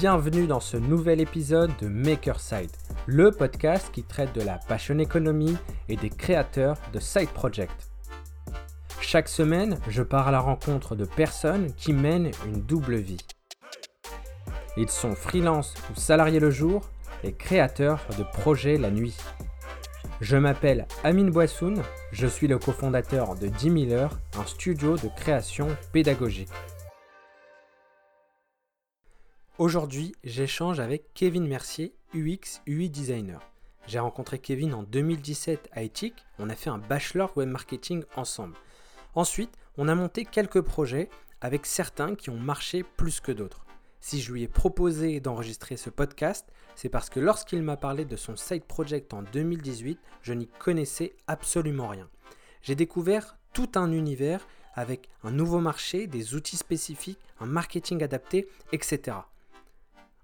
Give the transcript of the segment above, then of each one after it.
bienvenue dans ce nouvel épisode de Makerside, le podcast qui traite de la passion économie et des créateurs de side projects. Chaque semaine, je pars à la rencontre de personnes qui mènent une double vie. Ils sont freelance ou salariés le jour et créateurs de projets la nuit. Je m'appelle Amine Boissoun, je suis le cofondateur de 10 000 heures, un studio de création pédagogique. Aujourd'hui, j'échange avec Kevin Mercier, UX UI designer. J'ai rencontré Kevin en 2017 à Ethic, on a fait un bachelor web marketing ensemble. Ensuite, on a monté quelques projets avec certains qui ont marché plus que d'autres. Si je lui ai proposé d'enregistrer ce podcast, c'est parce que lorsqu'il m'a parlé de son side project en 2018, je n'y connaissais absolument rien. J'ai découvert tout un univers avec un nouveau marché, des outils spécifiques, un marketing adapté, etc.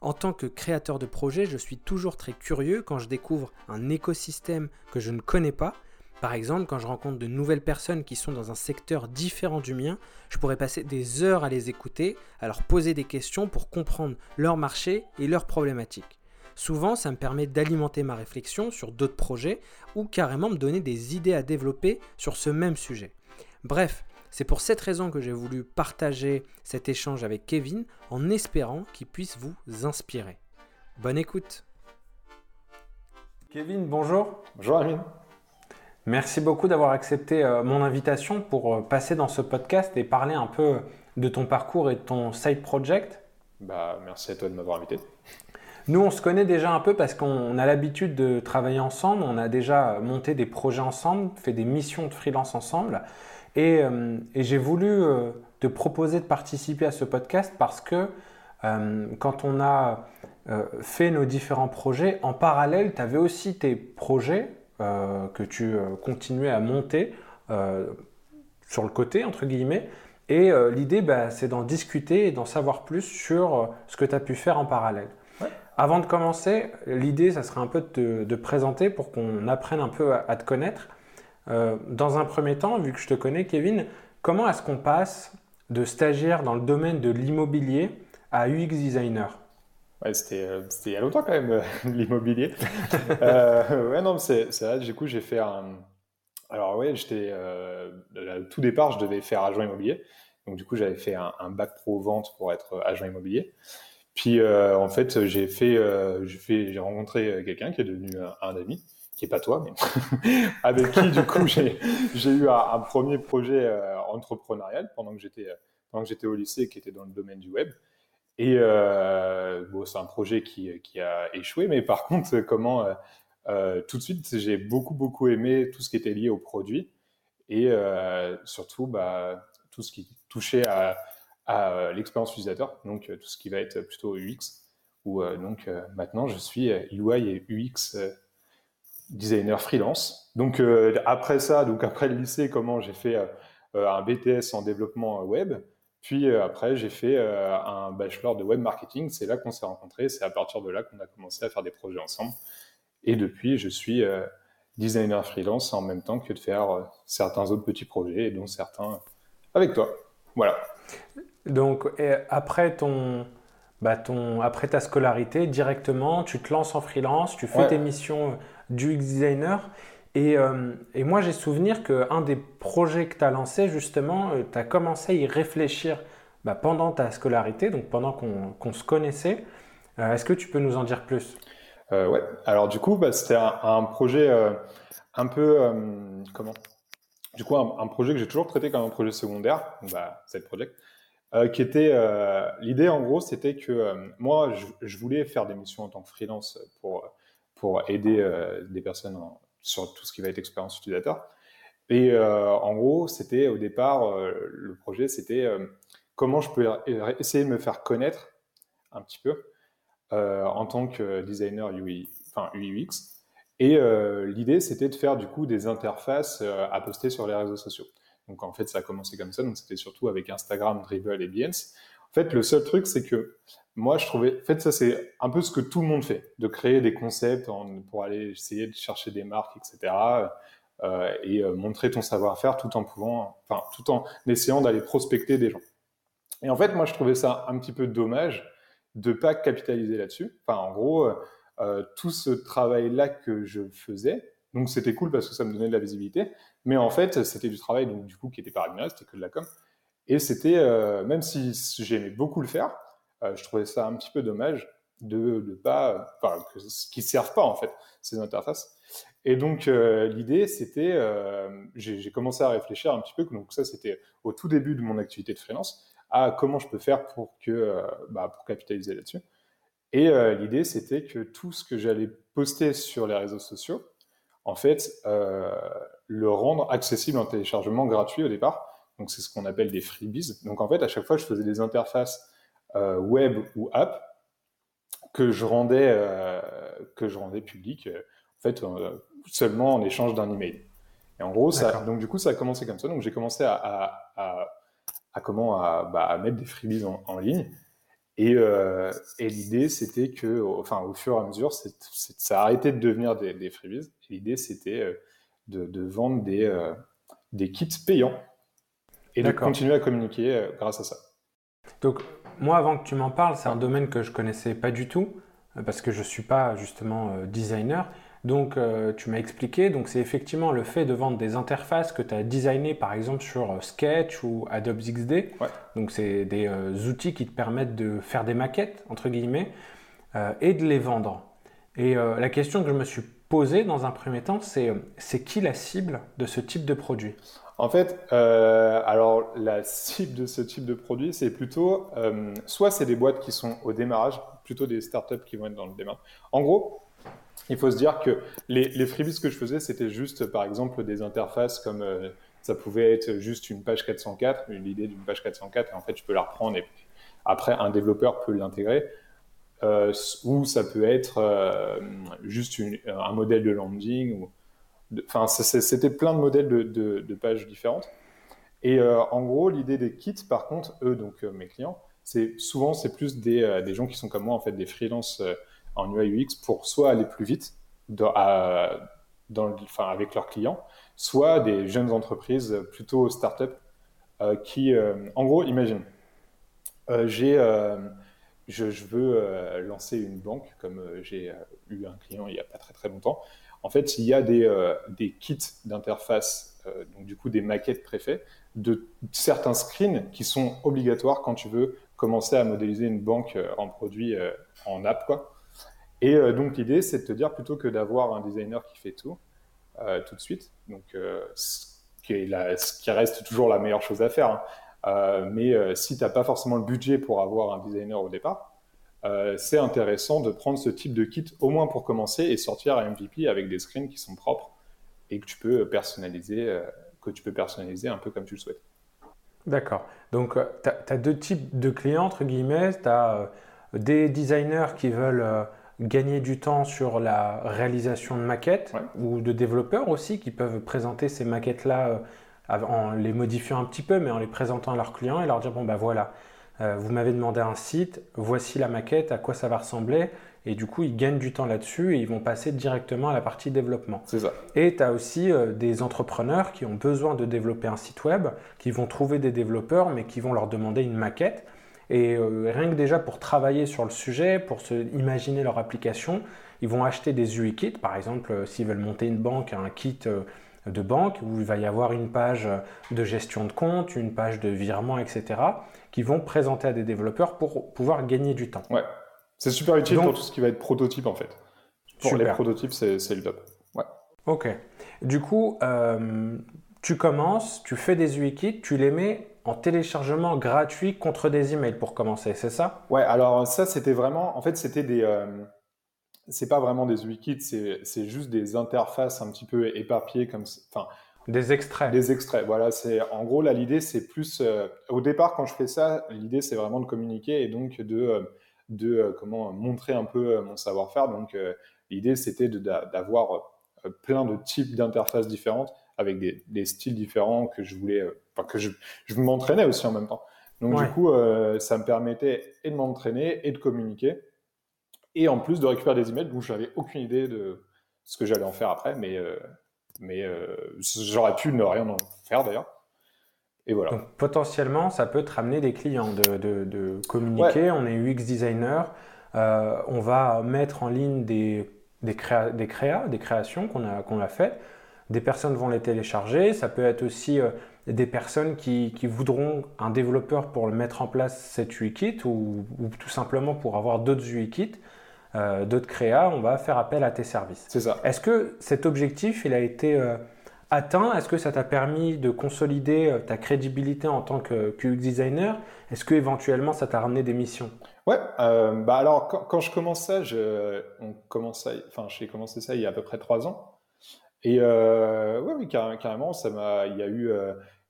En tant que créateur de projet, je suis toujours très curieux quand je découvre un écosystème que je ne connais pas. Par exemple, quand je rencontre de nouvelles personnes qui sont dans un secteur différent du mien, je pourrais passer des heures à les écouter, à leur poser des questions pour comprendre leur marché et leurs problématiques. Souvent, ça me permet d'alimenter ma réflexion sur d'autres projets ou carrément me donner des idées à développer sur ce même sujet. Bref, c'est pour cette raison que j'ai voulu partager cet échange avec Kevin en espérant qu'il puisse vous inspirer. Bonne écoute. Kevin, bonjour. Bonjour Amine. Merci beaucoup d'avoir accepté euh, mon invitation pour euh, passer dans ce podcast et parler un peu de ton parcours et de ton side project. Bah, merci à toi de m'avoir invité. Nous, on se connaît déjà un peu parce qu'on a l'habitude de travailler ensemble. On a déjà monté des projets ensemble, fait des missions de freelance ensemble. Euh, et, j'ai voulu euh, te proposer de participer à ce podcast parce que euh, quand on a fait nos différents projets, en parallèle, tu avais aussi tes projets que tu continuais à monter sur le côté, entre guillemets. Et l'idée, bah, c'est d'en discuter et d'en savoir plus sur ce que tu as pu faire en parallèle. Avant de commencer, l'idée, ça serait un peu de te présenter pour qu'on apprenne un peu à te connaître. Euh, dans un premier temps, vu que je te connais, Kevin, comment est-ce qu'on passe de stagiaire dans le domaine de l'immobilier à UX designer Ouais, c'était, euh, il y a longtemps quand même, euh, l'immobilier. euh, ouais, non, c'est, vrai, du coup, j'ai fait un. Alors, ouais, j'étais. à tout départ, je devais faire agent immobilier. Donc, du coup, j'avais fait un, bac pro vente pour être agent immobilier. Puis, en fait, j'ai fait, j'ai fait, j'ai rencontré quelqu'un qui est devenu un ami qui est pas toi, mais avec qui du coup j'ai eu un, premier projet euh, entrepreneurial pendant que j'étais pendant que j'étais au lycée, qui était dans le domaine du web. Et euh, c'est un projet qui, a échoué, mais par contre, comment euh, euh tout de suite, j'ai beaucoup beaucoup aimé tout ce qui était lié au produit et euh, surtout bah, tout ce qui touchait à, à l'expérience utilisateur, donc tout ce qui va être plutôt UX. Où donc maintenant je suis UI et UX designer freelance. Donc euh, après ça, donc après le lycée, comment j'ai fait euh, euh, un BTS en développement web. Puis après, j'ai fait un bachelor de web marketing. C'est là qu'on s'est rencontrés. C'est à partir de là qu'on a commencé à faire des projets ensemble. Et depuis, je suis designer freelance en même temps que de faire certains autres petits projets, dont certains avec toi. Voilà. Donc, après ton, bah ton, après ta scolarité, directement, tu te lances en freelance, tu fais tes missions du UX designer. Et, euh, et moi, j'ai souvenir qu'un des projets que tu as lancé, justement, euh, tu as commencé à y réfléchir bah, pendant ta scolarité, donc pendant qu'on se connaissait. Euh, est-ce que tu peux nous en dire plus? Ouais, alors du coup, bah, c'était un, projet un peu. comment? Du coup, un, projet que j'ai toujours traité comme un projet secondaire, bah, cette project. qui était l'idée en gros c'était que moi je, voulais faire des missions en tant que freelance pour pour aider euh, des personnes sur tout ce qui va être expérience utilisateur. Et euh, en gros, c'était au départ, euh, le projet, c'était comment je peux essayer de me faire connaître un petit peu en tant que designer UI, enfin UX. Et l'idée, c'était de faire du coup des interfaces à poster sur les réseaux sociaux. Donc en fait, ça a commencé comme ça. Donc c'était surtout avec Instagram, Dribble et Behance. En fait, le seul truc, c'est que moi, je trouvais, en fait, ça c'est un peu ce que tout le monde fait, de créer des concepts pour aller essayer de chercher des marques, etc. Euh, et euh, montrer ton savoir-faire tout en pouvant, enfin, tout en essayant d'aller prospecter des gens. Et en fait, moi, je trouvais ça un petit peu dommage de pas capitaliser là-dessus. Enfin, en gros, tout ce travail-là que je faisais, donc c'était cool parce que ça me donnait de la visibilité, mais en fait, c'était du travail donc du coup qui était pas rémunéré, c'était que de la com. Et c'était, même si j'aimais beaucoup le faire, je trouvais ça un petit peu dommage de ne pas, enfin, que, qui servent pas en fait ces interfaces. Et donc l'idée, c'était, j'ai commencé à réfléchir un petit peu, donc ça c'était au tout début de mon activité de freelance, à comment je peux faire pour que, bah, pour capitaliser là-dessus. Et l'idée, c'était que tout ce que j'allais poster sur les réseaux sociaux, en fait, le rendre accessible en téléchargement gratuit au départ. Donc c'est ce qu'on appelle des freebies. Donc en fait, à chaque fois, je faisais des interfaces web ou app que je rendais, euh, que je rendais public, euh, en fait, euh, seulement en échange d'un email. Et en gros, ça, donc du coup, ça a commencé comme ça. Donc j'ai commencé à, à, à, comment bah, à, mettre des freebies en, ligne. Et, et l'idée, c'était que, enfin, au fur et à mesure, ça a arrêté de devenir des, des freebies. L'idée, c'était de, de, vendre des, des kits payants et de continuer à communiquer grâce à ça. Donc, moi, avant que tu m'en parles, c'est un domaine que je connaissais pas du tout euh, parce que je suis pas justement euh, designer. Donc, euh, tu m'as expliqué. Donc, c'est effectivement le fait de vendre des interfaces que tu as designées, par exemple, sur Sketch ou Adobe XD. Donc, c'est des outils qui te permettent de faire des maquettes, entre guillemets, et de les vendre. Et la question que je me suis posée dans un premier temps, c'est qui la cible de ce type de produit? En fait, euh, alors la cible de ce type de produit, c'est plutôt, euh, soit c'est des boîtes qui sont au démarrage, plutôt des startups qui vont être dans le démarrage. En gros, il faut se dire que les, les freebies que je faisais, c'était juste, par exemple, des interfaces comme euh, ça pouvait être juste une page 404, l'idée d'une page 404, et en fait, je peux la reprendre et après, un développeur peut l'intégrer. Ou ça peut être juste un modèle de landing Enfin, c'était plein de modèles de, pages différentes. Et euh, en gros, l'idée des kits, par contre, eux, donc euh, mes clients, c'est souvent c'est plus des, euh, gens qui sont comme moi, en fait, des freelances en UI UX pour soit aller plus vite avec leurs clients, soit des jeunes entreprises plutôt start-up qui, en gros, imagine, j'ai je, veux lancer une banque, comme j'ai eu un client il n'y a pas très très longtemps, en fait, il y a des, euh, kits d'interface, euh, donc du coup des maquettes préfets, de certains screens qui sont obligatoires quand tu veux commencer à modéliser une banque euh, en produit, en app. Quoi. Et donc l'idée, c'est de te dire plutôt que d'avoir un designer qui fait tout, tout de suite, donc ce, qui reste toujours la meilleure chose à faire. Hein. Mais si tu n'as pas forcément le budget pour avoir un designer au départ, euh, c'est intéressant de prendre ce type de kit au moins pour commencer et sortir à MVP avec des screens qui sont propres et que tu peux personnaliser, euh, que tu peux personnaliser un peu comme tu le souhaites. D'accord. Donc, euh, tu as, deux types de clients, entre guillemets. Tu as des designers qui veulent gagner du temps sur la réalisation de maquettes ou de développeurs aussi qui peuvent présenter ces maquettes-là en les modifiant un petit peu, mais en les présentant à leurs clients et leur dire, bon, ben voilà, euh, vous m'avez demandé un site, voici la maquette, à quoi ça va ressembler. Et du coup, ils gagnent du temps là-dessus et ils vont passer directement à la partie développement. C'est ça. Et tu as aussi euh, des entrepreneurs qui ont besoin de développer un site web, qui vont trouver des développeurs, mais qui vont leur demander une maquette. Et euh, rien que déjà pour travailler sur le sujet, pour se imaginer leur application, ils vont acheter des UI kits. Par exemple, s'ils veulent monter une banque, un kit de banque où il va y avoir une page de gestion de compte, une page de virement, etc qui vont présenter à des développeurs pour pouvoir gagner du temps. Ouais, c'est super utile pour tout ce qui va être prototype en fait. Pour les prototypes, c'est le top. Ouais. Ok. Du coup, euh, tu commences, tu fais des UI kits, tu les mets en téléchargement gratuit contre des emails pour commencer, c'est ça? Ouais, alors ça c'était vraiment, en fait c'était des, euh, c'est pas vraiment des UI kits, c'est juste des interfaces un petit peu éparpillées comme, enfin des extraits. Des extraits, voilà. C'est en gros là l'idée c'est plus euh, au départ quand je fais ça, l'idée c'est vraiment de communiquer et donc de euh, de euh, comment montrer un peu mon savoir-faire. Donc l'idée c'était d'avoir plein de types d'interfaces différentes avec des, des, styles différents que je voulais, enfin que je, je m'entraînais aussi en même temps. Donc du coup ça me permettait et de m'entraîner et de communiquer et en plus de récupérer des emails. Donc j'avais aucune idée de ce que j'allais en faire après, mais mais euh, j'aurais pu ne rien en faire d'ailleurs. Et voilà. Donc potentiellement, ça peut te ramener des clients de, de, communiquer. On est UX designer. on va mettre en ligne des, des, créa, des créas, des créations qu'on a, qu'on a faites. Des personnes vont les télécharger. Ça peut être aussi des personnes qui, voudront un développeur pour mettre en place cette UI-Kit ou, tout simplement pour avoir d'autres UI-Kit, euh, d'autres créas, on va faire appel à tes services. C'est ça. Est-ce que cet objectif, il a été euh, atteint? Est-ce que ça t'a permis de consolider euh, ta crédibilité en tant que designer? Est-ce que éventuellement ça t'a ramené des missions? Ouais, bah alors quand, je commence ça, je, on enfin j'ai commencé ça il y a à peu près trois ans. Et ouais, oui, carrément, ça m'a, il y a eu,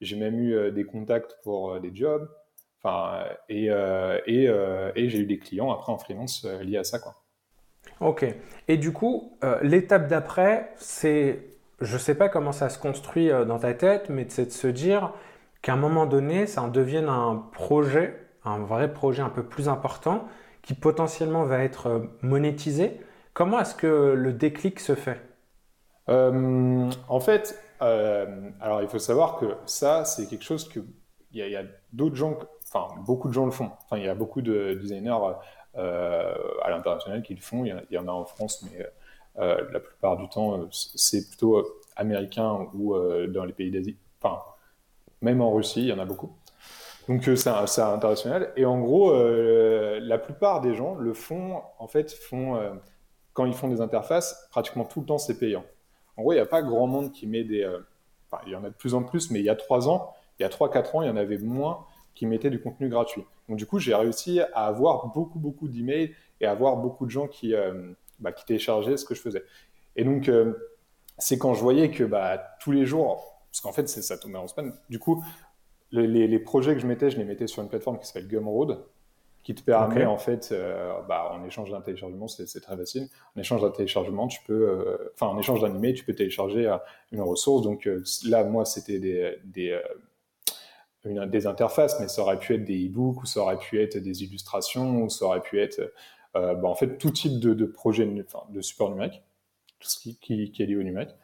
j'ai même eu euh, des contacts pour euh, des jobs. Enfin, et, euh, et, et j'ai eu des clients après en freelance liés à ça. Quoi. Ok. Et du coup, l'étape d'après, c'est, je ne sais pas comment ça se construit dans ta tête, mais c'est de se dire qu'à un moment donné, ça en devienne un projet, un vrai projet un peu plus important, qui potentiellement va être monétisé. Comment est-ce que le déclic se fait? En fait, euh, alors, il faut savoir que ça, c'est quelque chose que il y a, d'autres gens, enfin, beaucoup de gens le font. Enfin, il y a beaucoup de designers euh, à l'international qui le font. Il y, en a en France, mais euh, la plupart du temps, c'est plutôt américain ou dans les pays d'Asie. Enfin, même en Russie, il y en a beaucoup. Donc c'est international. Et en gros, la plupart des gens le font, en fait, font, quand ils font des interfaces, pratiquement tout le temps c'est payant. En gros, il n'y a pas grand monde qui met des. Euh, enfin, il y en a de plus en plus, mais il y a trois ans, il y a trois, quatre ans, il y en avait moins qui mettaient du contenu gratuit. Donc, du coup, j'ai réussi à avoir beaucoup, beaucoup d'emails et à avoir beaucoup de gens qui, euh, bah, qui téléchargeaient ce que je faisais. Et donc, euh, c'est quand je voyais que bah, tous les jours, parce qu'en fait, ça tombait en semaine, du coup, les, les, projets que je mettais, je les mettais sur une plateforme qui s'appelle Gumroad qui te permet en fait, euh, bah, en échange d'un téléchargement, c'est très facile. En échange d'un téléchargement, tu peux, euh, enfin en échange d'un email, tu peux télécharger euh, une ressource. Donc là, moi, c'était des, des, des interfaces, mais ça aurait pu être des e-books, ou ça aurait pu être des illustrations, ou ça aurait pu être, bah, en fait, tout type de, de projet, de support numérique, tout ce qui, qui, est lié au numérique.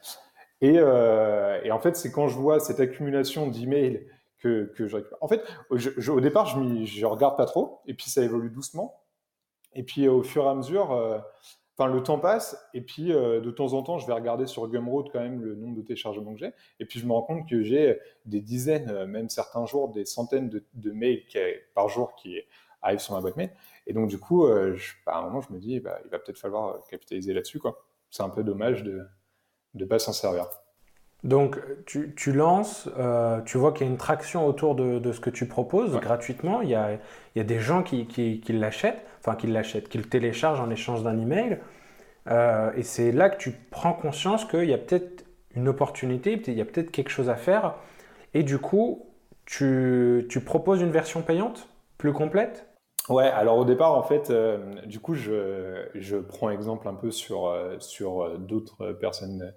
Et, et en fait, c'est quand je vois cette accumulation d'emails que, je récupère. En fait, au départ, je ne regarde pas trop, et puis ça évolue doucement. Et puis au fur et à mesure, euh, enfin le temps passe, et puis euh, de temps en temps, je vais regarder sur Gumroad quand même le nombre de téléchargements que j'ai, et puis je me rends compte que j'ai des dizaines, euh, même certains jours, des centaines de, mails par jour qui arrivent sur ma boîte mail. Et donc du coup, je, bah, à un moment, je me dis, bah, il va peut-être falloir capitaliser là-dessus, quoi. C'est un peu dommage de ne pas s'en servir. Donc, tu, tu lances, euh, tu vois qu'il y a une traction autour de, de ce que tu proposes gratuitement. Il y, a, il y, a, des gens qui, qui, qui l'achètent, enfin qui l'achètent, qui le téléchargent en échange d'un email. Euh, et c'est là que tu prends conscience qu'il y a peut-être une opportunité, il y a peut-être quelque chose à faire. Et du coup, tu, tu proposes une version payante plus complète? Ouais, alors au départ, en fait, euh, du coup, je, je, prends exemple un peu sur, sur d'autres personnes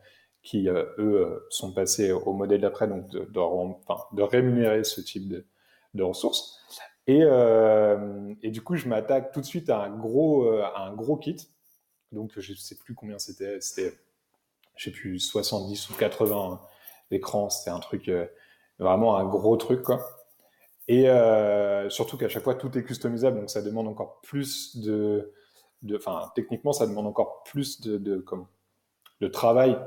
qui, euh, eux, euh, sont passés au modèle d'après, donc de, rémunérer ce type de, ressources. Et, euh, et, du coup, je m'attaque tout de suite à un gros, un gros kit. Donc, je ne sais plus combien c'était. C'était, je sais plus, 70 ou 80 écrans. C'était un truc, vraiment un gros truc, quoi. Et surtout qu'à chaque fois, tout est customisable. Donc, ça demande encore plus de. Enfin, techniquement, ça demande encore plus de, de, comme, de travail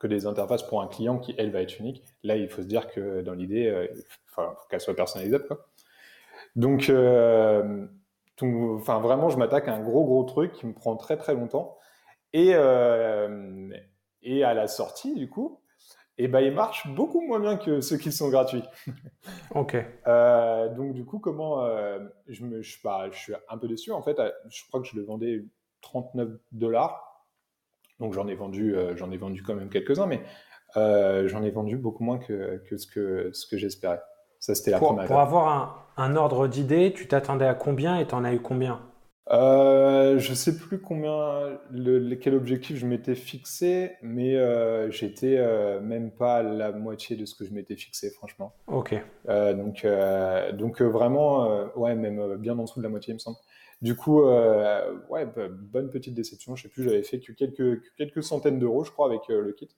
que des interfaces pour un client qui, elle, va être unique. Là, il faut se dire que dans l'idée, euh, il faut, qu'elle soit personnalisable. Quoi. Donc, euh, enfin, vraiment, je m'attaque à un gros, gros truc qui me prend très, très longtemps. Et, euh, et à la sortie, du coup, et eh ben, il marche beaucoup moins bien que ceux qui sont gratuits. ok. donc, du coup, comment je, me, je, bah, je suis un peu déçu. En fait, je crois que je le vendais 39 dollars donc j'en ai vendu, euh, j'en ai vendu quand même quelques-uns, mais euh, j'en ai vendu beaucoup moins que, ce que, ce que j'espérais. Ça, c'était la pour, première Pour avoir un, ordre d'idée, tu t'attendais à combien et tu en as eu combien? Euh, Je sais plus combien, le, quel objectif je m'étais fixé, mais euh, j'étais même pas à la moitié de ce que je m'étais fixé, franchement. Ok. donc, donc vraiment, ouais, même bien en dessous de la moitié, il me semble. Du coup, euh, ouais, bonne petite déception. Je sais plus, j'avais fait que quelques, quelques centaines d'euros, je crois, avec euh, le kit.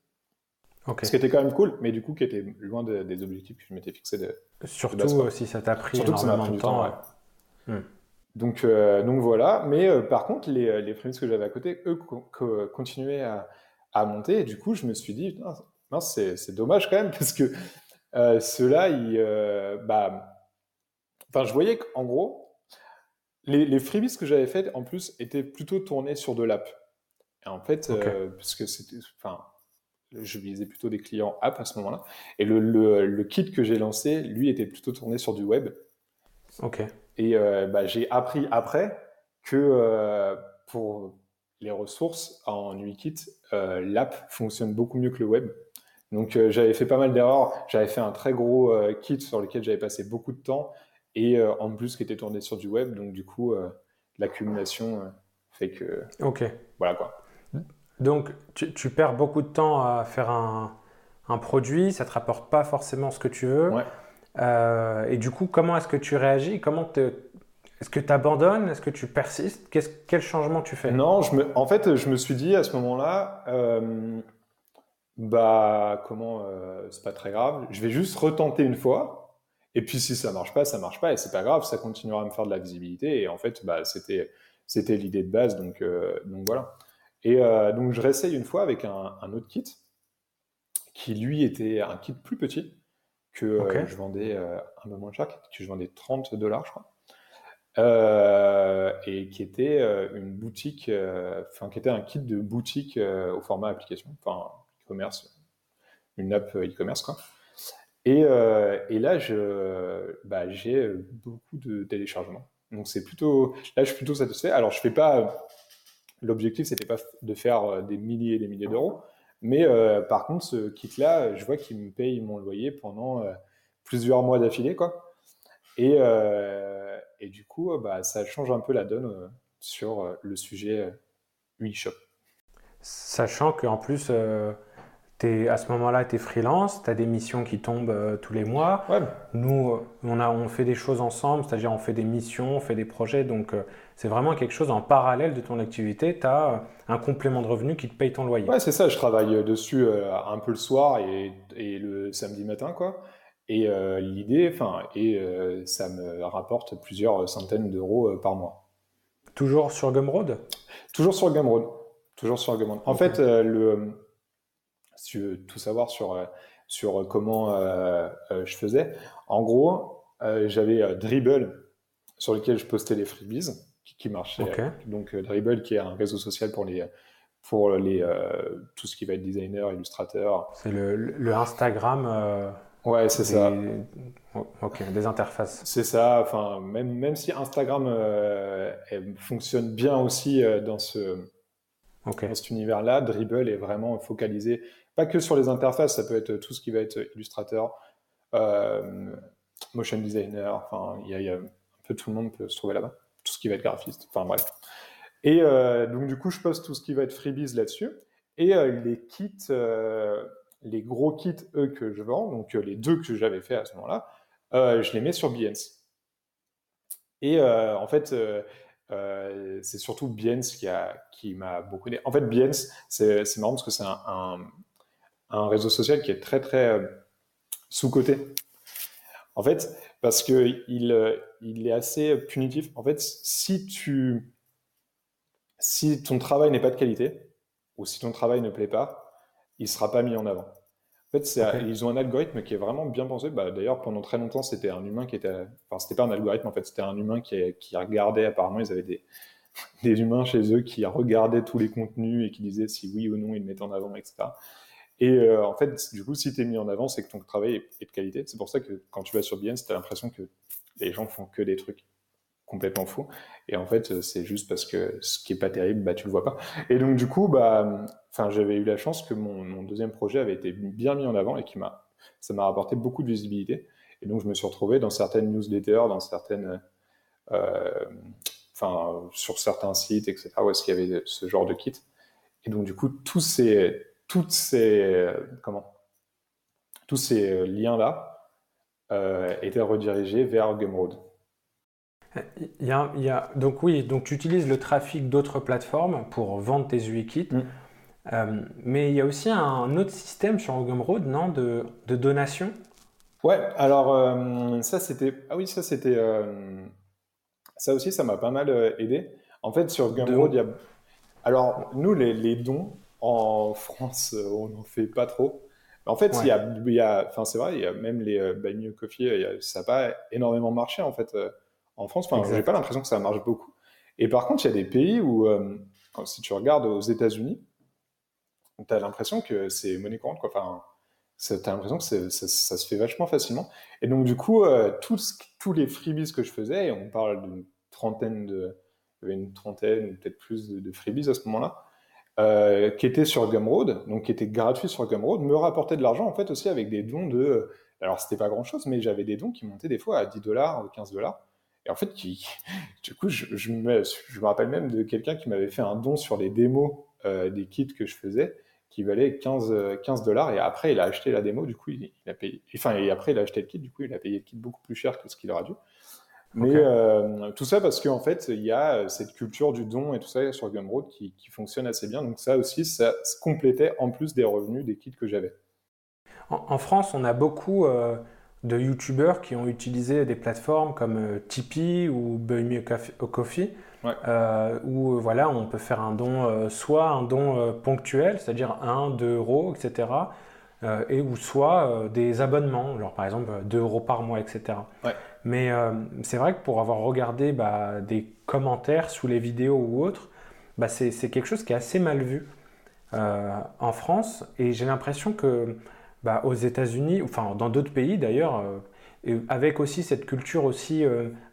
Ce qui était quand même cool, mais du coup qui était loin des objectifs que je m'étais fixé de. Surtout si ça t'a pris énormément de temps. Hmm. Donc, euh, donc voilà. Mais euh, par contre, les, les que j'avais à côté, eux, continuaient à, monter. Et du coup, je me suis dit, c'est dommage quand même, parce que euh, ceux-là, ils. bah, enfin, je voyais qu'en gros, les, les freebies que j'avais fait, en plus, étaient plutôt tournés sur de l'app. Et en fait, parce que c'était. Enfin, je visais plutôt des clients app à ce moment-là. Et le, le, kit que j'ai lancé, lui, était plutôt tourné sur du web. Ok. Et euh, bah, j'ai appris après que euh, pour les ressources en UIKit, euh, l'app fonctionne beaucoup mieux que le web. Donc j'avais fait pas mal d'erreurs. J'avais fait un très gros kit sur lequel j'avais passé beaucoup de temps et en plus qui était tourné sur du web. Donc du coup, l'accumulation fait que. Ok. Voilà quoi. Donc, tu, perds beaucoup de temps à faire un, produit, ça ne te rapporte pas forcément ce que tu veux. Euh, et du coup, comment est-ce que tu réagis? Comment Est-ce que tu abandonnes Est-ce que tu persistes? Quel changement tu fais? Non, je me... en fait, je me suis dit à ce moment-là, euh, bah, comment, euh, c'est pas très grave, je vais juste retenter une fois. Et puis, si ça marche pas, ça marche pas, et c'est pas grave, ça continuera à me faire de la visibilité. Et en fait, bah, c'était, c'était l'idée de base, donc, donc voilà. Et euh, donc, je réessaye une fois avec un, autre kit qui, lui, était un kit plus petit que euh, je vendais euh, un peu moins cher, que je vendais 30 dollars, je crois. et qui était une boutique, enfin qui était un kit de boutique au format application, enfin e-commerce, une app e-commerce quoi. Et, et là, bah, j'ai beaucoup de téléchargements. Donc c'est plutôt, là je suis plutôt satisfait. Alors je fais pas L'objectif, c'était pas de faire euh, des milliers et des milliers d'euros, mais euh, par contre, ce kit-là, je vois qu'il me paye mon loyer pendant euh, plusieurs mois d'affilée, quoi. Et, et, du coup, bah, ça change un peu la donne sur le sujet e-shop. Sachant qu'en plus, à ce moment-là, tu es freelance, tu as des missions qui tombent euh, tous les mois. Nous, on, a, on fait des choses ensemble, c'est-à-dire on fait des missions, on fait des projets. Donc, euh, c'est vraiment quelque chose en parallèle de ton activité. Tu as euh, un complément de revenu qui te paye ton loyer. Ouais, c'est ça. Je travaille dessus un peu le soir et, et le samedi matin. quoi. Et l'idée, enfin, et ça me rapporte plusieurs centaines d'euros par mois. Toujours sur Gumroad? Toujours sur Gumroad. Toujours sur Gumroad. En fait, le si tu veux tout savoir sur, euh, sur comment euh, euh, je faisais. En gros, j'avais Dribble sur lequel je postais les freebies qui, qui marchaient. Donc Dribble qui est un réseau social pour les pour les tout ce qui va être designer, illustrateur. C'est le, le, Instagram. ouais, c'est ça. Ok, des interfaces. C'est ça. Enfin, même même si Instagram fonctionne bien aussi dans ce dans cet univers-là, Dribble est vraiment focalisé pas que sur les interfaces, ça peut être tout ce qui va être illustrateur, euh, motion designer, enfin, il y, a un peu tout le monde peut se trouver là-bas, tout ce qui va être graphiste, enfin bref. Et euh, donc du coup, je poste tout ce qui va être freebies là-dessus. Et euh, les kits, les gros kits, eux, que je vends, donc les deux que j'avais fait à ce moment-là, je les mets sur Behance. Et en fait, c'est surtout Behance qui, a, qui m'a beaucoup aidé. En fait, Behance, c'est marrant parce que c'est un réseau social qui est très très euh, sous-coté. En fait, parce que il, euh, il est assez punitif. En fait, si tu si ton travail n'est pas de qualité ou si ton travail ne plaît pas, il sera pas mis en avant. En fait, ils ont un algorithme qui est vraiment bien pensé. Bah, D'ailleurs, pendant très longtemps, c'était un humain qui était. Enfin, c'était pas un algorithme, en fait, c'était un humain qui, qui regardait. Apparemment, ils avaient des, des humains chez eux qui regardaient tous les contenus et qui disaient si oui ou non ils mettent en avant, etc. Et euh, en fait, du coup, si tu es mis en avant, c'est que ton travail est, de qualité. C'est pour ça que quand tu vas sur Behance, tu as l'impression que les gens font que des trucs complètement fous. Et en fait, c'est juste parce que ce qui est pas terrible, bah, tu le vois pas. Et donc, du coup, bah, j'avais eu la chance que mon, deuxième projet avait été bien mis en avant et qui m'a, ça m'a rapporté beaucoup de visibilité. Et donc, je me suis retrouvé dans certaines newsletters, dans certaines, euh, enfin, sur certains sites, etc., où est-ce qu'il y avait ce genre de kit. Et donc, du coup, tous ces, toutes ces, comment, tous ces liens-là euh, étaient redirigés vers Gumroad. Il y, a, donc oui, donc tu utilises le trafic d'autres plateformes pour vendre tes UI kits. Mm. mais il y a aussi un autre système sur Gumroad, non, de, de donation? Ouais, alors ça c'était. Ah oui, ça c'était. Ça aussi, ça m'a pas mal aidé. En fait, sur Gumroad, il y a. Alors, nous, les, les dons, en France, on n'en fait pas trop. En fait, il, y a, il y a, enfin c'est vrai, il y a même les euh, Buy Me Coffee, ça n'a pas énormément marché en fait euh, en France. Enfin, j'ai pas l'impression que ça marche beaucoup. Et par contre, il y a des pays où, euh, si tu regardes aux États-Unis, tu as l'impression que c'est monnaie courante. Quoi. Enfin, tu as l'impression que ça, ça, se fait vachement facilement. Et donc, du coup, tous, tous les freebies que je faisais, et on parle d'une trentaine de, une trentaine, peut-être plus de, de freebies à ce moment-là, euh, qui était sur Gumroad, donc qui était gratuit sur Gumroad, me rapportait de l'argent en fait aussi avec des dons de. Alors c'était pas grand chose, mais j'avais des dons qui montaient des fois à 10 dollars ou 15 dollars. Et en fait, qui, du coup, je, me, je, rappelle même de quelqu'un qui m'avait fait un don sur les démos euh, des kits que je faisais, qui valait 15, 15 dollars. Et après, il a acheté la démo, du coup, il, il, a payé. Enfin, et après, il a acheté le kit, du coup, il a payé le kit beaucoup plus cher que ce qu'il aurait dû. Mais euh, tout ça parce qu'en fait, il y a euh, cette culture du don et tout ça sur Gumroad qui, qui fonctionne assez bien. Donc ça aussi, ça se complétait en plus des revenus des kits que j'avais. En, France, on a beaucoup euh, de YouTubeurs qui ont utilisé des plateformes comme Tipeee ou Buy Me a Coffee, où voilà, on peut faire un don, soit un don ponctuel, c'est-à-dire 1, 2 euros, etc., et ou soit des abonnements, genre par exemple 2 euros par mois, etc. Ouais. Mais euh, c'est vrai que pour avoir regardé bah, des commentaires sous les vidéos ou autres, bah, c'est quelque chose qui est assez mal vu euh, en France. Et j'ai l'impression que bah, aux États-Unis, enfin dans d'autres pays d'ailleurs, euh, avec aussi cette culture aussi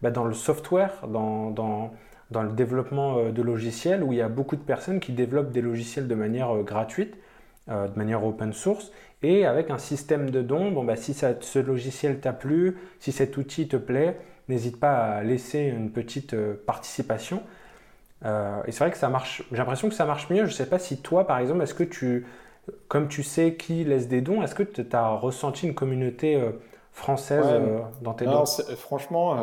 dans le software, dans, le développement de logiciels, où il y a beaucoup de personnes qui développent des logiciels de manière gratuite, de manière open source, et avec un système de dons, bon, bah, si ça, ce logiciel t'a plu, si cet outil te plaît, n'hésite pas à laisser une petite euh, participation. Euh, et c'est vrai que ça marche, j'ai l'impression que ça marche mieux. Je ne sais pas si toi, par exemple, est-ce que tu, comme tu sais qui laisse des dons, est-ce que tu as ressenti une communauté euh, française dans tes dons? Franchement,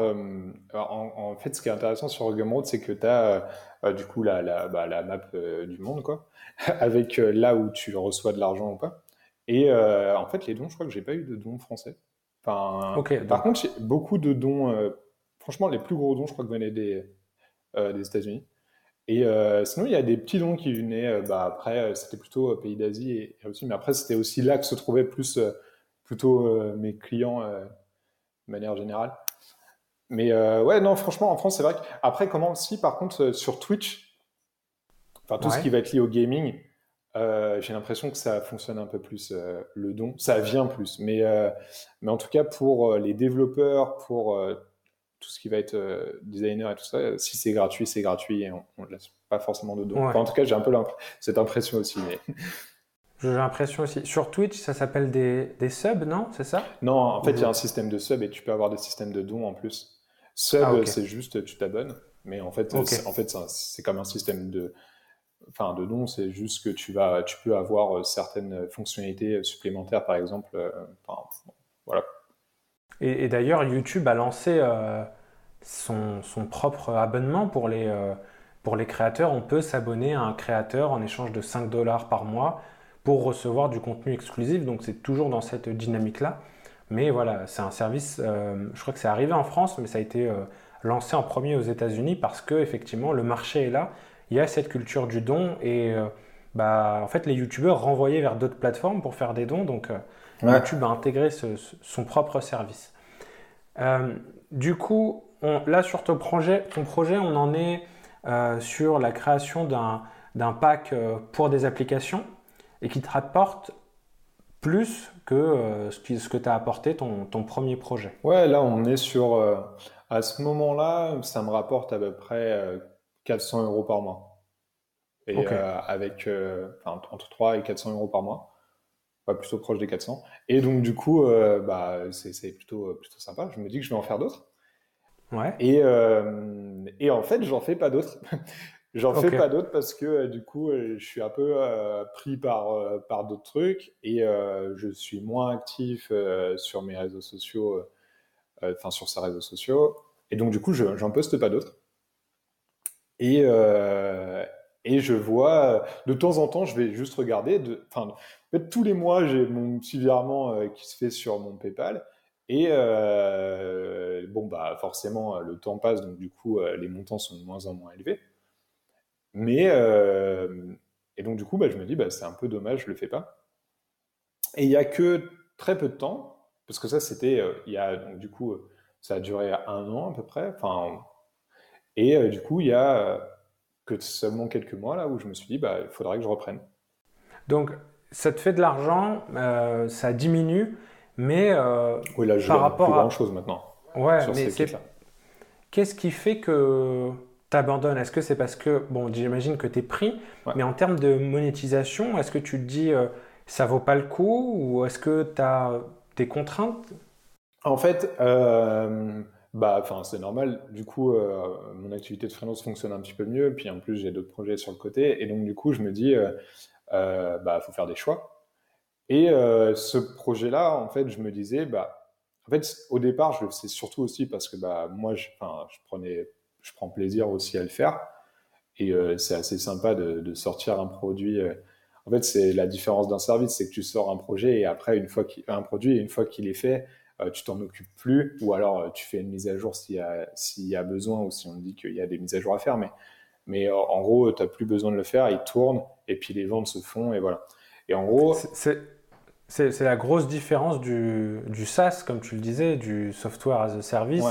en, fait, ce qui est intéressant sur Gumroad, c'est que tu as du coup la, la, bah, la map du monde, quoi, avec là où tu reçois de l'argent ou pas. Et euh, en fait, les dons, je crois que j'ai pas eu de dons français. Enfin, par contre, j'ai beaucoup de dons. Euh, franchement, les plus gros dons, je crois que venaient des, euh, des États-Unis. Et sinon, il y a des petits dons qui venaient. bah, après, c'était plutôt pays d'Asie et, aussi, mais après, c'était aussi là que se trouvaient plus plutôt mes clients de manière générale. Mais ouais, non, franchement, en France, c'est vrai que après, comment si, par contre, sur Twitch, enfin tout ce qui va être lié au gaming, euh, j'ai l'impression que ça fonctionne un peu plus euh, le don, ça vient plus. Mais, euh, mais en tout cas, pour les développeurs, pour tout ce qui va être designer et tout ça, si c'est gratuit, c'est gratuit et on ne laisse pas forcément de don. en tout cas, j'ai un peu cette impression aussi. Mais... J'ai l'impression aussi. Sur Twitch, ça s'appelle des, des, subs, non? C'est ça? Non, en fait, il y a un système de subs et tu peux avoir des systèmes de dons en plus. Sub, ah, c'est juste tu t'abonnes. Mais en fait, en fait c'est comme un système de, enfin de nom, c'est juste que tu vas, tu peux avoir euh, certaines fonctionnalités supplémentaires, par exemple. Euh, voilà. Et, d'ailleurs, YouTube a lancé euh, son, propre abonnement pour les, pour les créateurs. On peut s'abonner à un créateur en échange de 5 dollars par mois pour recevoir du contenu exclusif. Donc c'est toujours dans cette dynamique-là. Mais voilà, c'est un service, je crois que c'est arrivé en France, mais ça a été lancé en premier aux États-Unis parce que effectivement le marché est là. Il y a cette culture du don et euh, bah, en fait les youtubeurs renvoyaient vers d'autres plateformes pour faire des dons. Donc euh, YouTube a intégré son propre service. Euh, du coup, là sur ton projet, ton projet, on en est sur la création d'un pack pour des applications et qui te rapporte plus que ce, que tu as apporté ton, ton, premier projet. Ouais, là on est sur... à ce moment-là, ça me rapporte à peu près 400 euros par mois. Et euh, avec euh, entre 3 et 400 euros par mois. Pas plutôt proche des 400. Et donc, du coup, euh, bah, c'est plutôt, plutôt sympa. Je me dis que je vais en faire d'autres. Ouais. Et, et en fait, j'en fais pas d'autres. J'en fais pas d'autres parce que du coup, je suis un peu pris par, par d'autres trucs et je suis moins actif sur mes réseaux sociaux, enfin sur ces réseaux sociaux. Et donc, du coup, j'en poste pas d'autres. Et, euh, Et je vois, de temps en temps, je vais juste regarder. De, en fait, tous les mois, j'ai mon petit virement euh, qui se fait sur mon PayPal. Et euh, bon, bah, forcément, le temps passe, donc du coup, les montants sont de moins en moins élevés. Mais, et donc, du coup, bah, je me dis, bah, c'est un peu dommage, je le fais pas. Et il y a que très peu de temps, parce que ça, c'était, il y a, donc du coup, ça a duré un an à peu près. Enfin, et du coup, il y a que seulement quelques mois là où je me suis dit, bah, il faudrait que je reprenne. Donc, ça te fait de l'argent, euh, ça diminue, mais euh, oui, là, je par rapport plus à grand chose maintenant. Ouais, mais c'est qu'est-ce qui fait que tu abandonnes Est-ce que c'est parce que bon, j'imagine que tu es pris, mais en termes de monétisation, est-ce que tu te dis euh, ça vaut pas le coup ou est-ce que tu as des contraintes? En fait, bah, enfin, c'est normal. Du coup, euh, mon activité de freelance fonctionne un petit peu mieux. Puis en plus, j'ai d'autres projets sur le côté. Et donc, du coup, je me dis, euh, euh bah, faut faire des choix. Et euh, ce projet-là, en fait, je me disais, bah, en fait, au départ, je le faisais surtout aussi parce que, bah, moi, je, je prenais, je prends plaisir aussi à le faire. Et c'est assez sympa de, de, sortir un produit. En fait, c'est la différence d'un service, c'est que tu sors un projet et après, une fois un produit, et une fois qu'il est fait, euh, tu t'en occupes plus, ou alors euh, tu fais une mise à jour s'il y, a, s'il y a besoin, ou si on dit qu'il y a des mises à jour à faire, mais, mais euh, en gros, tu n'as plus besoin de le faire, il tourne, et puis les ventes se font, et voilà. Et en gros... C'est, la grosse différence du, du, SaaS, comme tu le disais, du software as a service,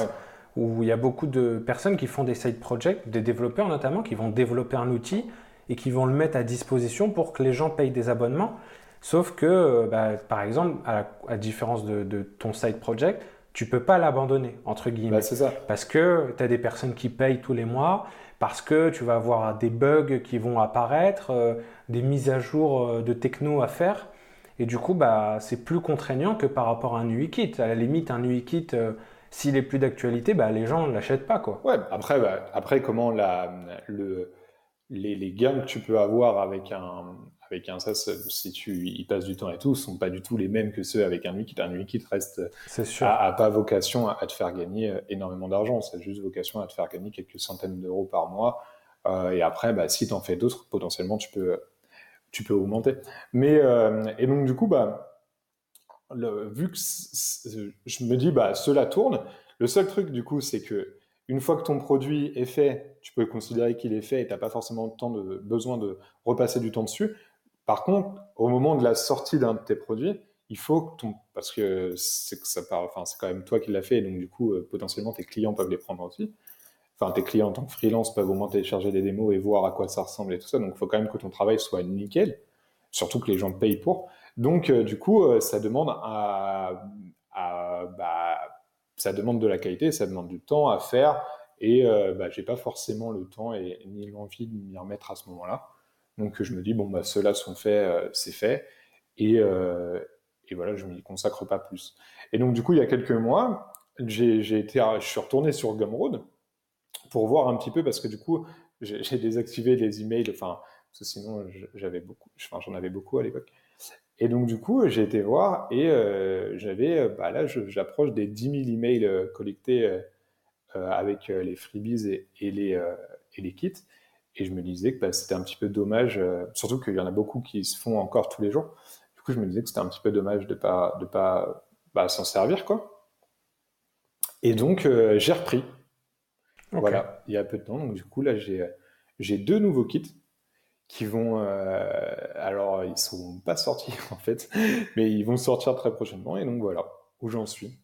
où il y a beaucoup de personnes qui font des side projects, des développeurs notamment, qui vont développer un outil et qui vont le mettre à disposition pour que les gens payent des abonnements. Sauf que, euh, bah, par exemple, à, la, différence de, ton side project, tu peux pas l'abandonner, entre guillemets. Bah, c'est ça. Parce que tu as des personnes qui payent tous les mois, parce que tu vas avoir des bugs qui vont apparaître, euh, des mises à jour euh, de techno à faire. Et du coup, bah, c'est plus contraignant que par rapport à un UI-Kit. À la limite, un UI-Kit, s'il est plus d'actualité, bah, les gens ne l'achètent pas. Quoi. Ouais, après, bah, après comment la, le, les, les, gains que tu peux avoir avec un, avec un SaaS, si tu y passes du temps et tout, sont pas du tout les mêmes que ceux avec un wiki. Un wiki reste sûr. A, pas vocation à, te faire gagner euh, énormément d'argent. C'est juste vocation à te faire gagner quelques centaines d'euros par mois. Euh, et après, bah, si tu en fais d'autres, potentiellement, tu peux, tu peux augmenter. Mais, euh, et donc, du coup, bah, le, vu que je me dis, bah, cela tourne, le seul truc, du coup, c'est que une fois que ton produit est fait, tu peux considérer qu'il est fait et tu n'as pas forcément temps de, besoin de repasser du temps dessus. Par contre, au moment de la sortie d'un de tes produits, il faut que ton, parce que c'est quand même toi qui l'as fait, donc du coup, euh, potentiellement, tes clients peuvent les prendre aussi. Enfin, tes clients en tant que freelance peuvent au moins télécharger des démos et voir à quoi ça ressemble et tout ça. Donc, il faut quand même que ton travail soit nickel, surtout que les gens payent pour. Donc, euh, du coup, euh, ça demande à, bah, ça demande de la qualité, ça demande du temps à faire, et bah, j'ai pas forcément le temps et ni l'envie de m'y remettre à ce moment-là. Donc je me dis, bon, bah, ceux-là sont faits, euh, c'est fait. Et, euh, voilà, je ne m'y consacre pas plus. Et donc du coup, il y a quelques mois, j'ai été, je suis retourné sur Gumroad pour voir un petit peu, parce que du coup, j'ai désactivé les emails, parce que sinon, j'avais beaucoup, j'en avais beaucoup à l'époque. Et donc, du coup, j'ai été voir et euh, j'avais, bah, là, j'approche des 10 000 emails collectés avec les freebies et, et les, et les kits. Et je me disais que bah, c'était un petit peu dommage, euh, surtout qu'il y en a beaucoup qui se font encore tous les jours. Du coup, je me disais que c'était un petit peu dommage de pas de pas bah, s'en servir, quoi. Et donc, euh, j'ai repris. Voilà, il y a peu de temps. Donc, du coup, là, j'ai deux nouveaux kits qui vont. Euh, alors, ils sont pas sortis en fait, mais ils vont sortir très prochainement. Et donc voilà où j'en suis.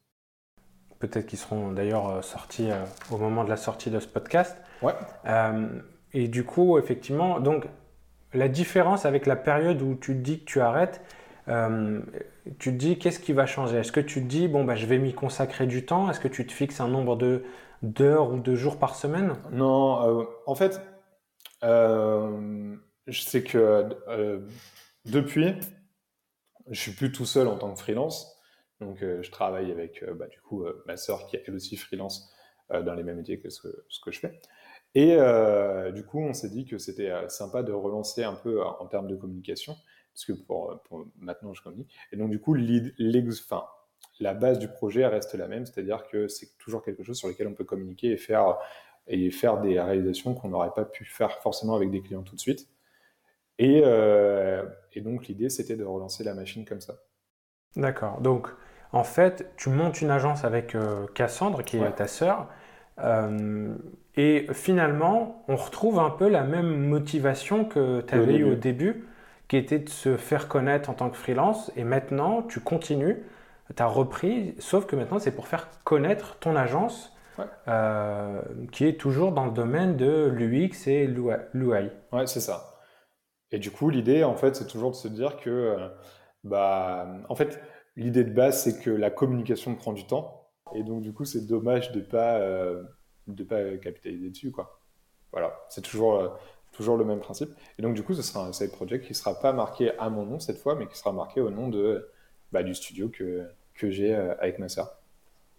Peut-être qu'ils seront d'ailleurs sortis au moment de la sortie de ce podcast. Ouais. Et du coup, effectivement, donc la différence avec la période où tu te dis que tu arrêtes, euh, tu te dis qu'est-ce qui va changer? Est-ce que tu te dis, bon, bah, je vais m'y consacrer du temps? Est-ce que tu te fixes un nombre de, d'heures ou de jours par semaine? Non, euh, en fait, euh, je sais que depuis, je suis plus tout seul en tant que freelance. Donc, je travaille avec bah, du coup ma sœur qui est elle aussi freelance dans les mêmes métiers que ce, que je fais. Et euh, du coup, on s'est dit que c'était euh, sympa de relancer un peu euh, en termes de communication, parce que pour, maintenant, je communique. Et donc, du coup, enfin, la base du projet reste la même, c'est-à-dire que c'est toujours quelque chose sur lequel on peut communiquer et faire, et faire des réalisations qu'on n'aurait pas pu faire forcément avec des clients tout de suite. Et, euh, et donc l'idée, c'était de relancer la machine comme ça. D'accord. Donc en fait, tu montes une agence avec euh, Cassandre, qui est ta sœur. Euh, et finalement, on retrouve un peu la même motivation que tu avais eu au début, qui était de se faire connaître en tant que freelance. Et maintenant, tu continues, tu as repris, sauf que maintenant, c'est pour faire connaître ton agence, euh, qui est toujours dans le domaine de l'UX et l'UI. Ouais, c'est ça. Et du coup, l'idée, en fait, c'est toujours de se dire que, bah, en fait, l'idée de base, c'est que la communication prend du temps. Et donc, du coup, c'est dommage de ne pas, euh, de pas capitaliser dessus. Quoi. Voilà, c'est toujours, euh, toujours le même principe. Et donc, du coup, ce sera un side project qui ne sera pas marqué à mon nom cette fois, mais qui sera marqué au nom de, bah, du studio que, que j'ai euh, avec ma sœur.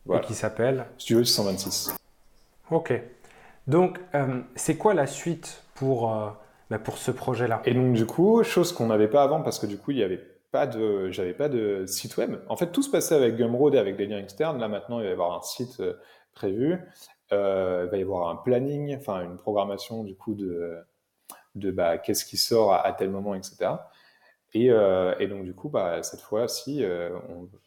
Voilà. Et qui s'appelle Studio 626. Ok. Donc, c'est quoi la suite pour, bah, pour ce projet-là Et donc, du coup, chose qu'on n'avait pas avant, parce que du coup, il y avait pas de, j'avais pas de site web. En fait, tout se passait avec Gumroad et avec des liens externes. Là, maintenant, il va y avoir un site euh, prévu. Euh, il va y avoir un planning, enfin une programmation du coup de, de bah, qu'est-ce qui sort à, tel moment, etc. Et, euh, et, donc du coup, bah, cette fois-ci,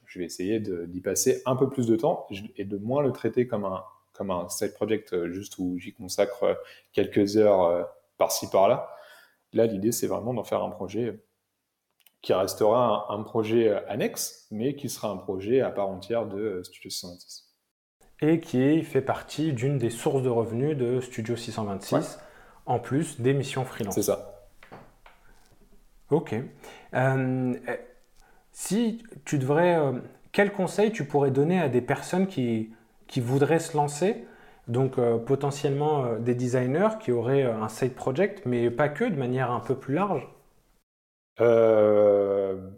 je vais essayer d'y passer un peu plus de temps et de moins le traiter comme un, comme un side project juste où j'y consacre quelques heures par-ci par-là. Là, l'idée, c'est vraiment d'en faire un projet qui restera un, projet euh, annexe, mais qui sera un projet à part entière de euh, Studio 626. Et qui fait partie d'une des sources de revenus de Studio 626, en plus des missions freelance. C'est ça. Ok. Euh, si tu devrais. quel conseil tu pourrais donner à des personnes qui, qui voudraient se lancer donc potentiellement des designers qui auraient un side project, mais pas que, de manière un peu plus large euh,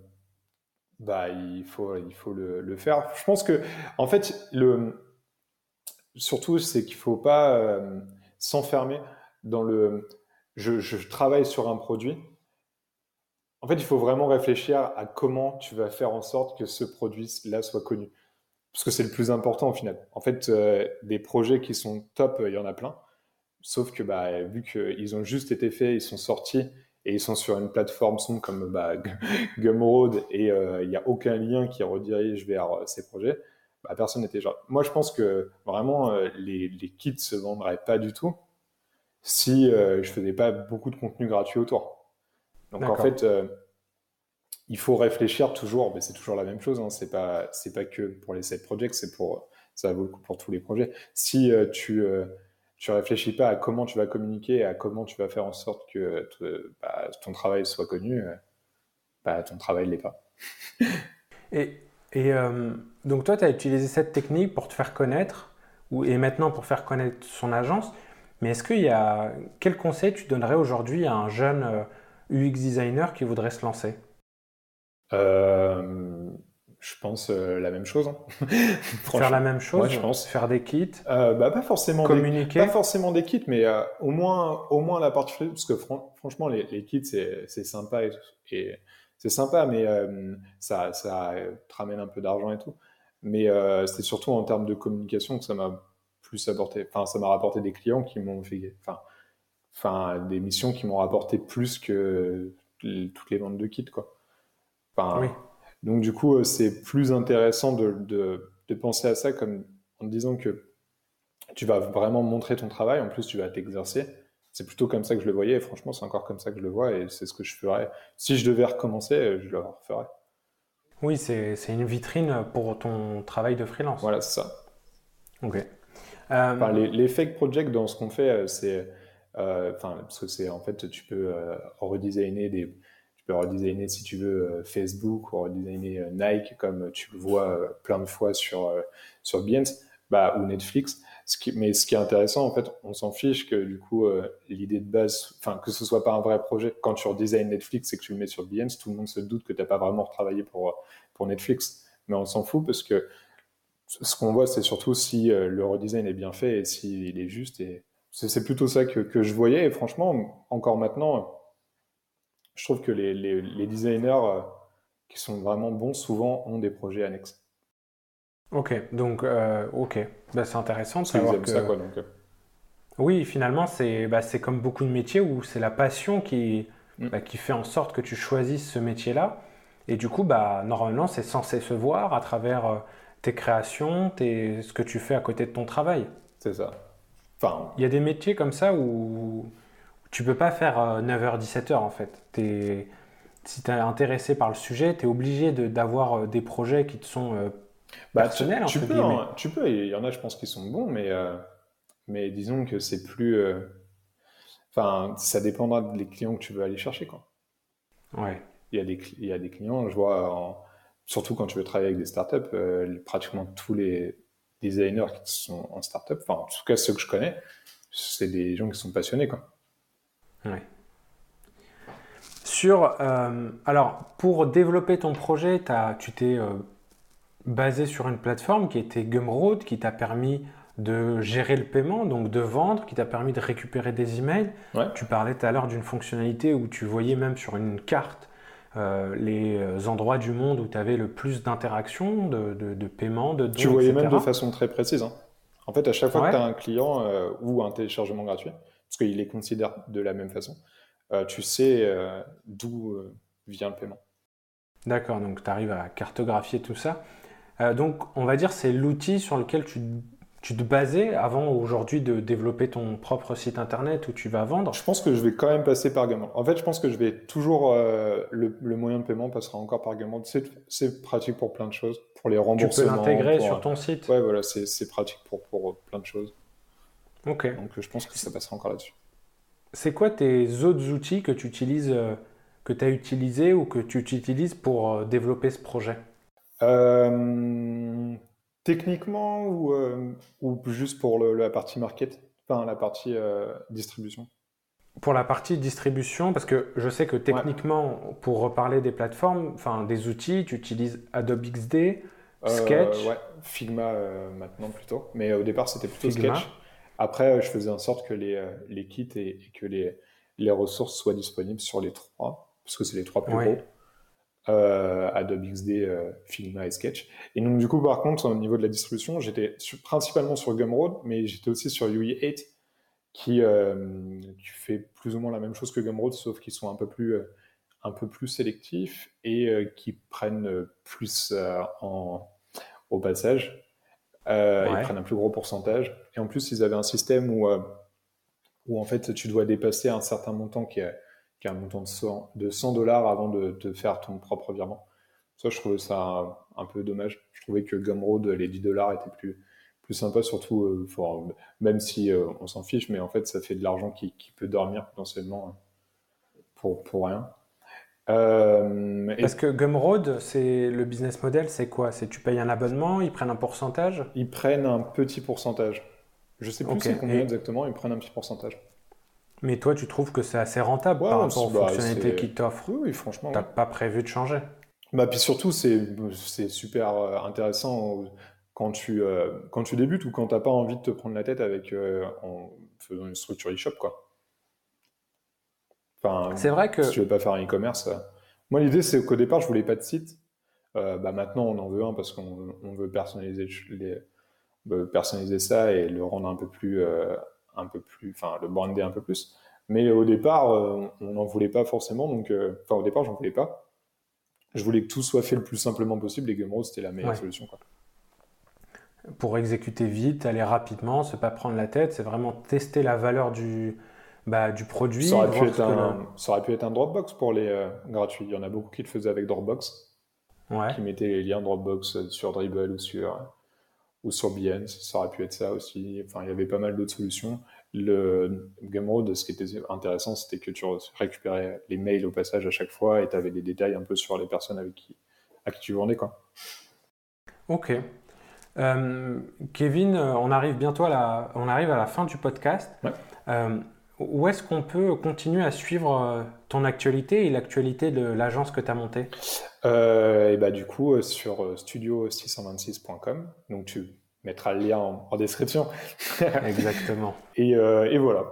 bah, il faut, il faut le, faire. Je pense que, en fait, le, surtout, c'est qu'il ne faut pas euh, s'enfermer dans le. Je, je, travaille sur un produit. En fait, il faut vraiment réfléchir à comment tu vas faire en sorte que ce produit-là soit connu. Parce que c'est le plus important au final. En fait, euh, des projets qui sont top, il y en a plein. Sauf que bah, vu qu'ils ont juste été faits, ils sont sortis et ils sont sur une plateforme sombre comme bah, Gumroad et euh, il n'y a aucun lien qui redirige vers euh, ces projets, bah, personne n'était genre. Moi, je pense que vraiment, euh, les, les, kits se vendraient pas du tout si je faisais pas beaucoup de contenu gratuit autour. Donc en fait, il faut réfléchir toujours, mais c'est toujours la même chose. Hein, c'est pas pas que pour les side projects, c'est pour ça vaut le coup pour tous les projets. Si tu tu réfléchis pas à comment tu vas communiquer, à comment tu vas faire en sorte que bah, ton travail soit connu, euh, bah, ton travail l'est pas. et, et euh, donc toi, tu as utilisé cette technique pour te faire connaître, ou, et maintenant pour faire connaître son agence, mais est-ce qu'il y a... Quel conseil tu donnerais aujourd'hui à un jeune UX euh, designer qui voudrait se lancer? Je pense euh, la même chose. Hein. Faire la même chose, je pense. Faire des kits. Euh, bah, pas forcément communiquer. Des, pas forcément des kits, mais euh, au moins, au moins la partie parce que franchement, les, les kits c'est sympa et, et c'est sympa, mais ça, ça te ramène un peu d'argent et tout. Mais c'est surtout en termes de communication que ça m'a plus apporté. Enfin, ça m'a rapporté des clients qui m'ont fait, enfin, enfin, des missions qui m'ont rapporté plus que toutes les ventes de kits, quoi. Enfin, oui. Donc du coup, euh, c'est plus intéressant de, penser à ça comme en disant que tu vas vraiment montrer ton travail, en plus tu vas t'exercer. C'est plutôt comme ça que je le voyais, et franchement, c'est encore comme ça que je le vois, et c'est ce que je ferais. Si je devais recommencer, euh, je le referais. Oui, c'est une vitrine pour ton travail de freelance. Voilà, c'est ça. Ok. Euh, les, fake projects dans ce qu'on fait, c'est. enfin, parce que c'est en fait, tu peux redesigner des, peux redesigner si tu veux euh, Facebook ou redesigner euh, Nike comme tu le vois euh, plein de fois sur, sur bah, ou Netflix. Mais ce qui est intéressant, en fait, on s'en fiche que du coup, l'idée de base, enfin, que ce soit pas un vrai projet, quand tu redesignes Netflix et que tu le mets sur Behance, tout le monde se doute que tu n'as pas vraiment retravaillé pour, pour Netflix. Mais on s'en fout parce que ce qu'on voit, c'est surtout si le redesign est bien fait et s'il est juste. Et c'est plutôt ça que, que je voyais. Et franchement, encore maintenant, je trouve que les, les, designers euh, qui sont vraiment bons, souvent ont des projets annexes. Ok, donc, euh, ok, bah, c'est intéressant de savoir que... Ça, quoi, donc. Euh. Oui, finalement, c'est bah, c'est comme beaucoup de métiers où c'est la passion qui, Mm. bah, qui fait en sorte que tu choisisses ce métier-là. Et du coup, bah, normalement, c'est censé se voir à travers euh, tes créations, tes, ce que tu fais à côté de ton travail. C'est ça. Enfin, Il y a des métiers comme ça où tu peux pas faire 9h-17h en fait. T'es- si tu es intéressé par le sujet, tu es obligé d'avoir euh, des projets qui te sont euh, bah, tu, personnels, tu peux, hein, tu il y en a, je pense, qui sont bons, mais, euh, mais disons que c'est plus. euh, Enfin, ça dépendra des clients que tu veux aller chercher, quoi. Ouais. Il y a des, il y a des clients, je vois, en- surtout quand tu veux travailler avec des startups, euh, pratiquement tous les designers qui sont en startup, enfin, en tout cas ceux que je connais, c'est des gens qui sont passionnés, quoi. Ouais. Sur, euh, alors, pour développer ton projet, tu t'es euh, basé sur une plateforme qui était Gumroad, qui t'a permis de gérer le paiement, donc de vendre, qui t'a permis de récupérer des emails. Ouais. Tu parlais tout à l'heure d'une fonctionnalité où tu voyais même sur une carte euh, les endroits du monde où tu avais le plus d'interactions, de, de, de paiement, de dons, Tu voyais etc. même de façon très précise. hein. En fait, à chaque fois Ouais. que tu as un client euh, ou un téléchargement gratuit, parce qu'il les considère de la même façon, euh, tu sais euh, d'où euh, vient le paiement. D'accord, donc tu arrives à cartographier tout ça. Donc, on va dire c'est l'outil sur lequel tu, tu te basais avant aujourd'hui de développer ton propre site internet où tu vas vendre. Je pense que je vais quand même passer par Gumroad. En fait, je pense que je vais toujours euh, le, le moyen de paiement passera encore par Gumroad. C'est pratique pour plein de choses, pour les Tu peux remboursements. l'intégrer sur ton site. Ouais, voilà, c'est c'est pratique pour, pour plein de choses. Ok. Donc, euh, je pense que ça passera encore là-dessus. C'est quoi tes autres outils que tu utilises, euh, que tu as utilisés ou que tu utilises pour euh, développer ce projet? Euh, techniquement ou, euh, ou juste pour le- la partie market, enfin la partie euh, distribution? Pour la partie distribution, parce que je sais que techniquement, pour reparler des plateformes, enfin des outils, tu utilises Adobe XD, Euh, Sketch, ouais, Figma euh, maintenant plutôt. Mais au départ, c'était plutôt Figma. Sketch. Après, euh, je faisais en sorte que les, euh, les kits et, et que les, les ressources soient disponibles sur les trois, parce que c'est les trois plus Ouais. gros. Euh, Adobe XD, euh, Figma et Sketch. Et donc, du coup, par contre, au niveau de la distribution, j'étais principalement sur Gumroad, mais j'étais aussi sur UE8, qui, euh, qui fait plus ou moins la même chose que Gumroad, sauf qu'ils sont un peu plus, euh, un peu plus sélectifs et euh, qui prennent euh, plus euh, en, au passage. Euh, Ouais. Ils prennent un plus gros pourcentage. Et en plus, ils avaient un système où, euh, où en fait, tu dois dépasser un certain montant qui est, qui est un montant de 100 de 100 dollars avant de te faire ton propre virement. Ça, je trouvais ça un, un peu dommage. Je trouvais que Gumroad, les 10 dollars étaient plus, plus sympas, surtout, euh, pour- même si euh, on s'en fiche, mais en fait, ça fait de l'argent qui, qui peut dormir potentiellement euh, pour, pour rien. Euh, et Parce que Gumroad, c'est le business model, c'est quoi? C'est tu payes un abonnement, ils prennent un pourcentage? ils prennent un petit pourcentage. Je sais plus Ok. c'est combien Et- exactement, ils prennent un petit pourcentage. Mais toi, tu trouves que c'est assez rentable Ouais, par rapport aux bah, fonctionnalités qu'ils t'offrent? Oui, franchement. T'as ouais. pas prévu de changer? Bah, puis surtout, c'est super euh, intéressant euh, quand tu, euh, quand tu débutes ou quand t'as pas envie de te prendre la tête avec euh, en faisant une structure e-shop, quoi. Enfin, C'est vrai que si tu veux pas faire un e-commerce. euh, Moi, l'idée, c'est qu'au départ, je voulais pas de site. Euh, bah, maintenant, on en veut un parce qu'on on veut personnaliser, les, personnaliser ça et le rendre un peu plus, euh, un peu plus, enfin, le brander un peu plus. Mais au départ, euh, on n'en voulait pas forcément. Donc, enfin, au départ, j'en voulais pas. Je voulais que tout soit fait le plus simplement possible et Gumroad, c'était la meilleure Ouais. solution. Quoi. pour exécuter vite, aller rapidement, se pas prendre la tête, c'est vraiment tester la valeur du, bah, du produit. Ça aurait, pu être un, le- ça aurait pu être un Dropbox pour les euh, gratuits. Il y en a beaucoup qui le faisaient avec Dropbox, Ouais. qui mettaient les liens Dropbox sur Dribble ou sur, ou sur Behance. Ça aurait pu être ça aussi. Enfin, il y avait pas mal d'autres solutions. Le Gumroad, ce qui était intéressant, c'était que tu récupérais les mails au passage à chaque fois et tu avais des détails un peu sur les personnes avec qui, à qui tu vendais. Quoi. Ok. Euh, Kevin, euh, on arrive bientôt à la, on arrive à la fin du podcast. Ouais. Euh, où est-ce qu'on peut continuer à suivre euh, ton actualité et l'actualité de l'agence que tu as montée? Euh, et bah du coup euh, sur euh, studio626.com, donc tu mettras le lien en, en description. Exactement. et, euh, et voilà.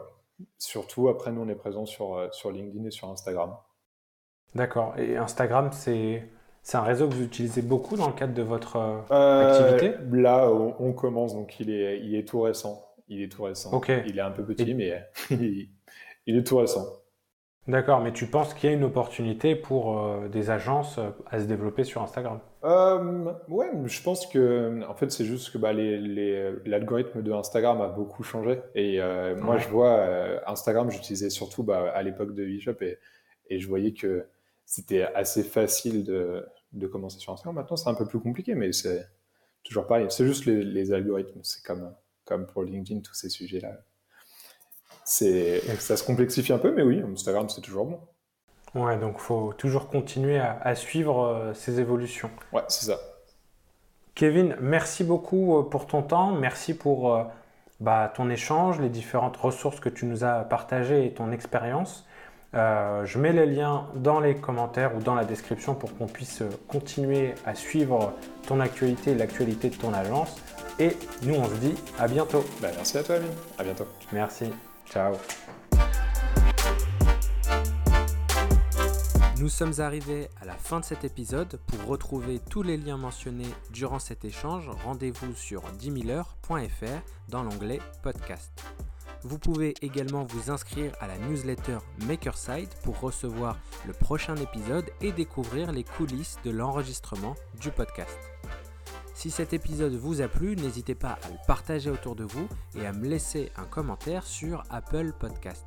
Surtout après nous on est présent sur, sur LinkedIn et sur Instagram. D'accord. Et Instagram, c'est, c'est un réseau que vous utilisez beaucoup dans le cadre de votre Euh, Activité? Là on, on commence donc il est, il est tout récent. Il est tout récent. Ok. Il est un peu petit, mais il, il est tout récent. D'accord, mais tu penses qu'il y a une opportunité pour euh, des agences euh, à se développer sur Instagram? Euh, ouais, je pense que en fait c'est juste que bah, l'algorithme de Instagram a beaucoup changé et euh, moi je vois euh, Instagram j'utilisais surtout bah, à l'époque de eShop et, et je voyais que c'était assez facile de, de commencer sur Instagram. Maintenant c'est un peu plus compliqué mais c'est toujours pareil. C'est juste les, les algorithmes, c'est comme, comme pour LinkedIn tous ces sujets-là. C'est, ça se complexifie un peu mais oui, Instagram c'est toujours bon. Ouais, donc faut toujours continuer à, à suivre euh, ces évolutions. Ouais, c'est ça. Kevin, merci beaucoup euh, pour ton temps, merci pour euh, bah, ton échange, les différentes ressources que tu nous as partagées et ton expérience. Euh, je mets les liens dans les commentaires ou dans la description pour qu'on puisse euh, continuer à suivre ton actualité et l'actualité de ton agence. Et nous, on se dit à bientôt. Bah, merci à toi Amine, à bientôt. Merci. Ciao. Nous sommes arrivés à la fin de cet épisode. Pour retrouver tous les liens mentionnés durant cet échange, rendez-vous sur 10000heures.fr dans l'onglet podcast. Vous pouvez également vous inscrire à la newsletter Makerside pour recevoir le prochain épisode et découvrir les coulisses de l'enregistrement du podcast. Si cet épisode vous a plu, n'hésitez pas à le partager autour de vous et à me laisser un commentaire sur Apple Podcast.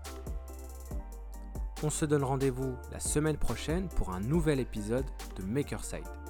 On se donne rendez-vous la semaine prochaine pour un nouvel épisode de Makerside.